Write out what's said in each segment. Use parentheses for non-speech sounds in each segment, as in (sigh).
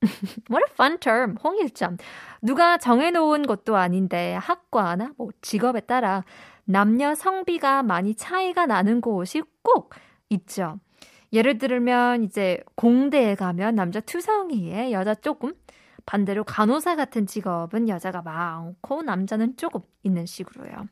(laughs) What a fun term. 홍일점. 누가 정해놓은 것도 아닌데 학과나 뭐 직업에 따라 남녀 성비가 많이 차이가 나는 곳이 꼭 있죠. 예를 들면 이제 공대에 가면 남자 투성이에 여자 조금 반대로 간호사 같은 직업은 여자가 많고 남자는 조금 있는 식으로요.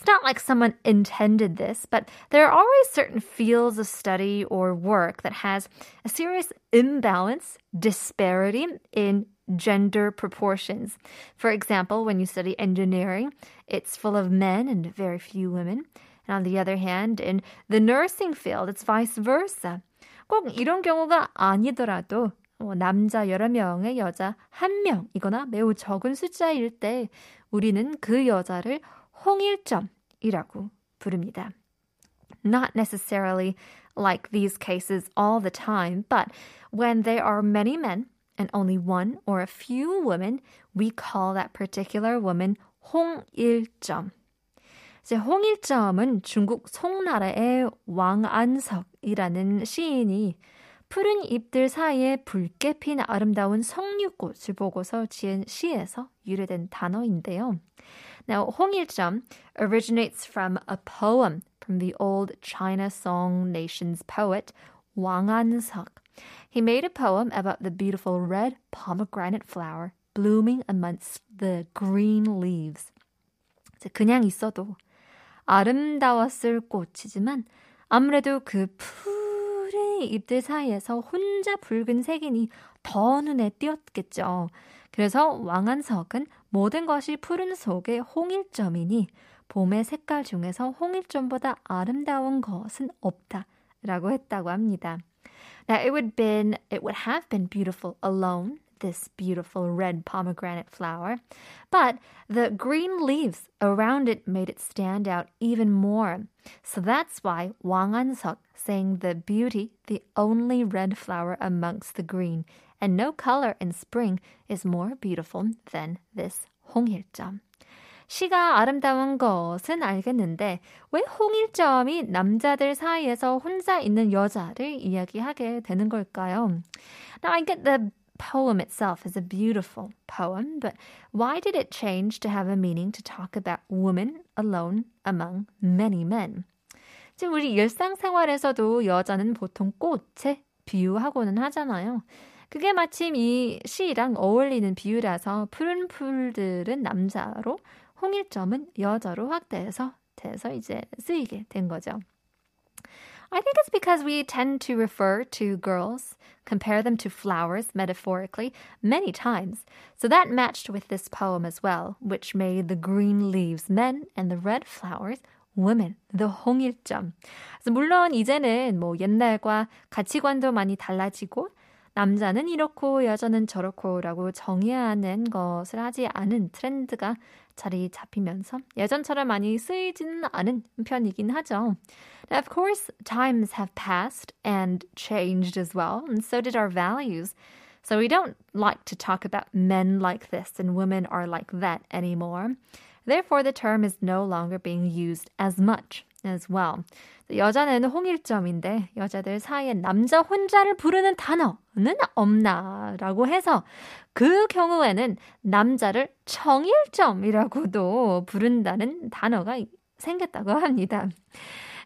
It's not like someone intended this, but there are always certain fields of study or work that has a serious imbalance, disparity in gender proportions. For example, when you study engineering, it's full of men and very few women. And on the other hand, in the nursing field, it's vice versa. 꼭 이런 경우가 아니더라도 뭐 남자 여러 명의 여자 한 명이거나 매우 적은 숫자일 때 우리는 그 여자를 홍일점이라고 부릅니다. Not necessarily like these cases all the time, but when there are many men and only one or a few women, we call that particular woman 홍일점. 이제 홍일점은 중국 송나라의 왕안석이라는 시인이 푸른 잎들 사이에 붉게 핀 아름다운 석류꽃을 보고서 지은 시에서 유래된 단어인데요. Now, 홍일점 originates from a poem from the old China Song Nation's poet Wang Anseok. He made a poem about the beautiful red pomegranate flower blooming amongst the green leaves. 그냥 있어도 아름다웠을 꽃이지만 아무래도 그 푸른 잎들 사이에서 혼자 붉은 색인이 더 눈에 띄었겠죠. 그래서 왕한석은 모든 것이 푸른 속에 홍일점이니 봄의 색깔 중에서 홍일점보다 아름다운 것은 없다 라고 했다고 합니다. Now it would been it would have been beautiful alone, this beautiful red pomegranate flower, but the green leaves around it made it stand out even more. So that's why Wang Anseok sang the beauty, the only red flower amongst the green, and no color in spring is more beautiful than this 홍일점. 시가 아름다운 것은 알겠는데 왜 홍일점이 남자들 사이에서 혼자 있는 여자를 이야기하게 되는 걸까요? Now I get the poem itself is a beautiful poem, but why did it change to have a meaning to talk about women alone among many men? 이제 우리 일상생활에서도 여자는 보통 꽃에 비유하고는 하잖아요. 그게 마침 이 시랑 어울리는 비유라서 푸른 풀들은 남자로 홍일점은 여자로 확대해서 돼서 이제 쓰이게 된 거죠. I think it's because we tend to refer to girls, compare them to flowers metaphorically many times. So that matched with this poem as well, which made the green leaves men and the red flowers women, the 홍일점. 물론 이제는 뭐 옛날과 가치관도 많이 달라지고 남자는 이렇고 여자는 저렇고라고 정해야 하는 것을 하지 않은 트렌드가 자리 잡히면서 예전처럼 많이 쓰이지는 않은 편이긴 하죠. Now, of course, times have passed and changed as well, and so did our values. So we don't like to talk about men like this and women are like that anymore. Therefore, the term is no longer being used as much as well. 여자는 홍일점인데 여자들 사이에 남자 혼자를 부르는 단어는 없나라고 해서 그 경우에는 남자를 청일점이라고도 부른다는 단어가 생겼다고 합니다.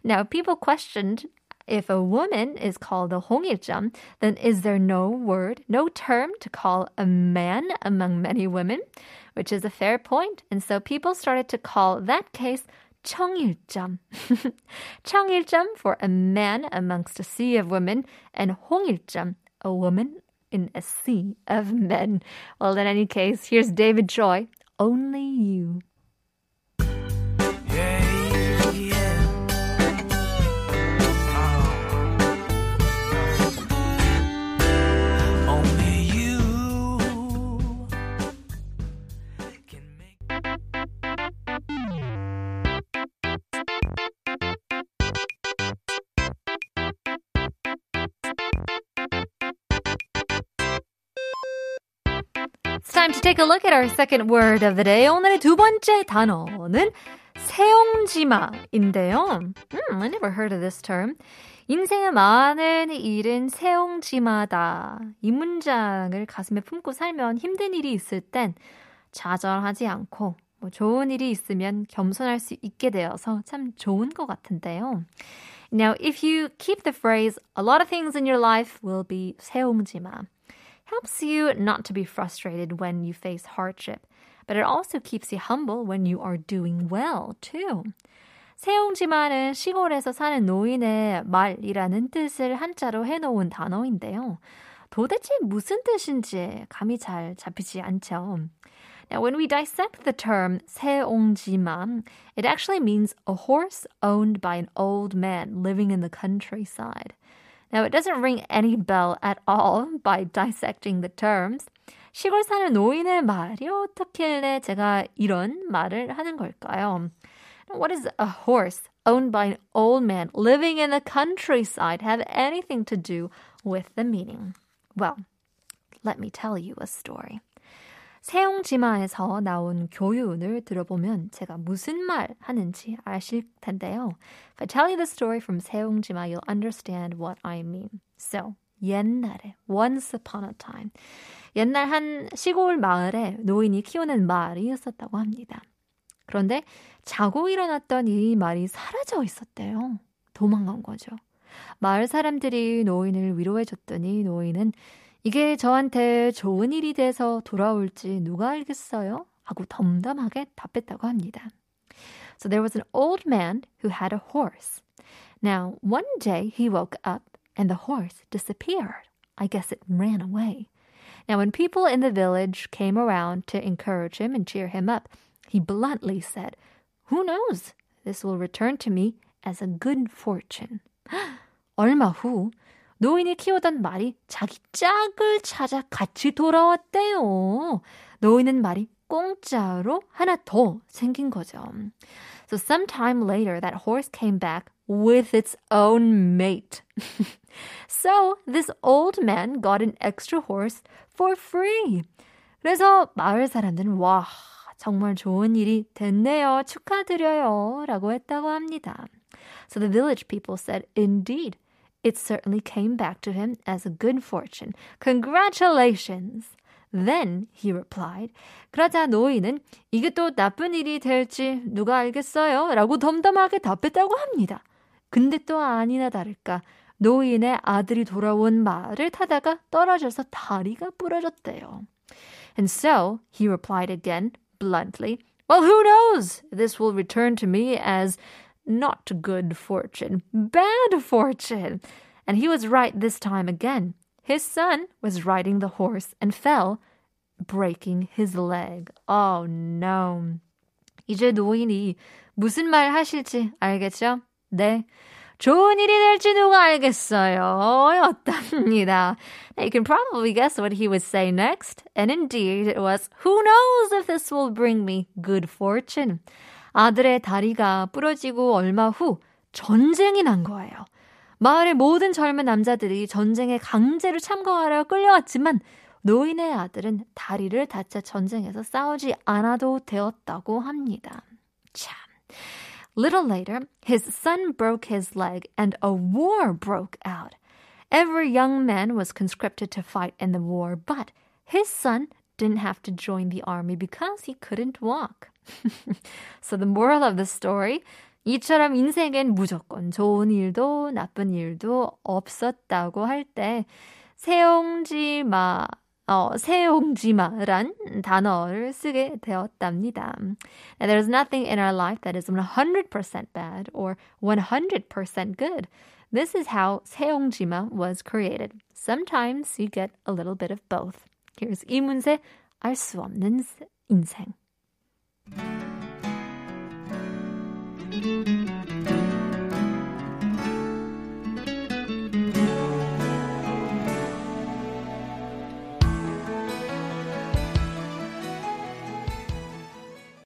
Now, people questioned if a woman is called a 홍일점, then is there no word, no term to call a man among many women? Which is a fair point. And so people started to call that case 청일점. 청일점 (laughs) for a man amongst a sea of women and 홍일점, a woman in a sea of men. Well, in any case, here's David Joy, Only You. Only you Time to take a look at our second word of the day. 오늘의 두 번째 단어는 세옹지마인데요. Hmm, I never heard of this term. 인생의 많은 일은 세옹지마다. 이 문장을 가슴에 품고 살면 힘든 일이 있을 땐 좌절하지 않고 뭐 좋은 일이 있으면 겸손할 수 있게 되어서 참 좋은 것 같은데요. Now, if you keep the phrase, a lot of things in your life will be 세옹지마, helps you not to be frustrated when you face hardship, but it also keeps you humble when you are doing well, too. 세옹지마는 시골에서 사는 노인의 말이라는 뜻을 한자로 해놓은 단어인데요. 도대체 무슨 뜻인지 감이 잘 잡히지 않죠. Now, when we dissect the term 세옹지마, it actually means a horse owned by an old man living in the countryside. Now, it doesn't ring any bell at all by dissecting the terms. 시골 사는 노인의 말이 어떻길래 제가 이런 말을 하는 걸까요? What does a horse owned by an old man living in the countryside have anything to do with the meaning? Well, let me tell you a story. 세옹지마에서 나온 교훈을 들어보면 제가 무슨 말 하는지 아실 텐데요. If I tell you the story from 세옹지마, you'll understand what I mean. So, 옛날에, once upon a time. 옛날 한 시골 마을에 노인이 키우는 말이 있었다고 합니다. 그런데 자고 일어났던 이 말이 사라져 있었대요. 도망간 거죠. 마을 사람들이 노인을 위로해 줬더니 노인은 이게 저한테 좋은 일이 돼서 돌아올지 누가 알겠어요? 하고 덤덤하게 답했다고 합니다. So there was an old man who had a horse. Now, one day he woke up and the horse disappeared. I guess it ran away. Now, when people in the village came around to encourage him and cheer him up, he bluntly said, Who knows? This will return to me as a good fortune. (gasps) 얼마 후 노인이 키우던 말이 자기 짝을 찾아 같이 돌아왔대요. 노인은 말이 공짜로 하나 더 생긴 거죠. So sometime later, that horse came back with its own mate. so this old man got an extra horse for free. 그래서 마을 사람들은 와, 정말 좋은 일이 됐네요. 축하드려요. 라고 했다고 합니다. So the village people said, indeed, it certainly came back to him as a good fortune. Congratulations! Then he replied. 그러자 노인은 이게 또 나쁜 일이 될지 누가 알겠어요? 라고 덤덤하게 답했다고 합니다. 근데 또 아니나 다를까 노인의 아들이 돌아온 말을 타다가 떨어져서 다리가 부러졌대요. And so he replied again bluntly, Well, who knows? This will return to me as not good fortune, bad fortune. And he was right this time again. His son was riding the horse and fell, breaking his leg. Oh no. 이제 노인이 무슨 말 하실지 알겠죠? 네. 좋은 일이 될지 누가 알겠어요? 였답니다. You can probably guess what he would say next. And indeed, it was, Who knows if this will bring me good fortune? 아들의 다리가 부러지고 얼마 후 전쟁이 난 거예요. 마을의 모든 젊은 남자들이 전쟁에 강제로 참가하려 끌려왔지만 노인의 아들은 다리를 다쳐 전쟁에서 싸우지 않아도 되었다고 합니다. 참. Little later, his son broke his leg and a war broke out. Every young man was conscripted to fight in the war, but his son didn't have to join the army because he couldn't walk. So the moral of the story 이처럼 인생엔 무조건 좋은 일도 나쁜 일도 없었다고 할 때 세옹지마 어, 세옹지마란 단어를 쓰게 되었답니다. Now, there's nothing in our life that is 100% bad or 100% good. This is how 세옹지마 was created. Sometimes you get a little bit of both. Here's 이문세 알 수 없는 인생. Thank you.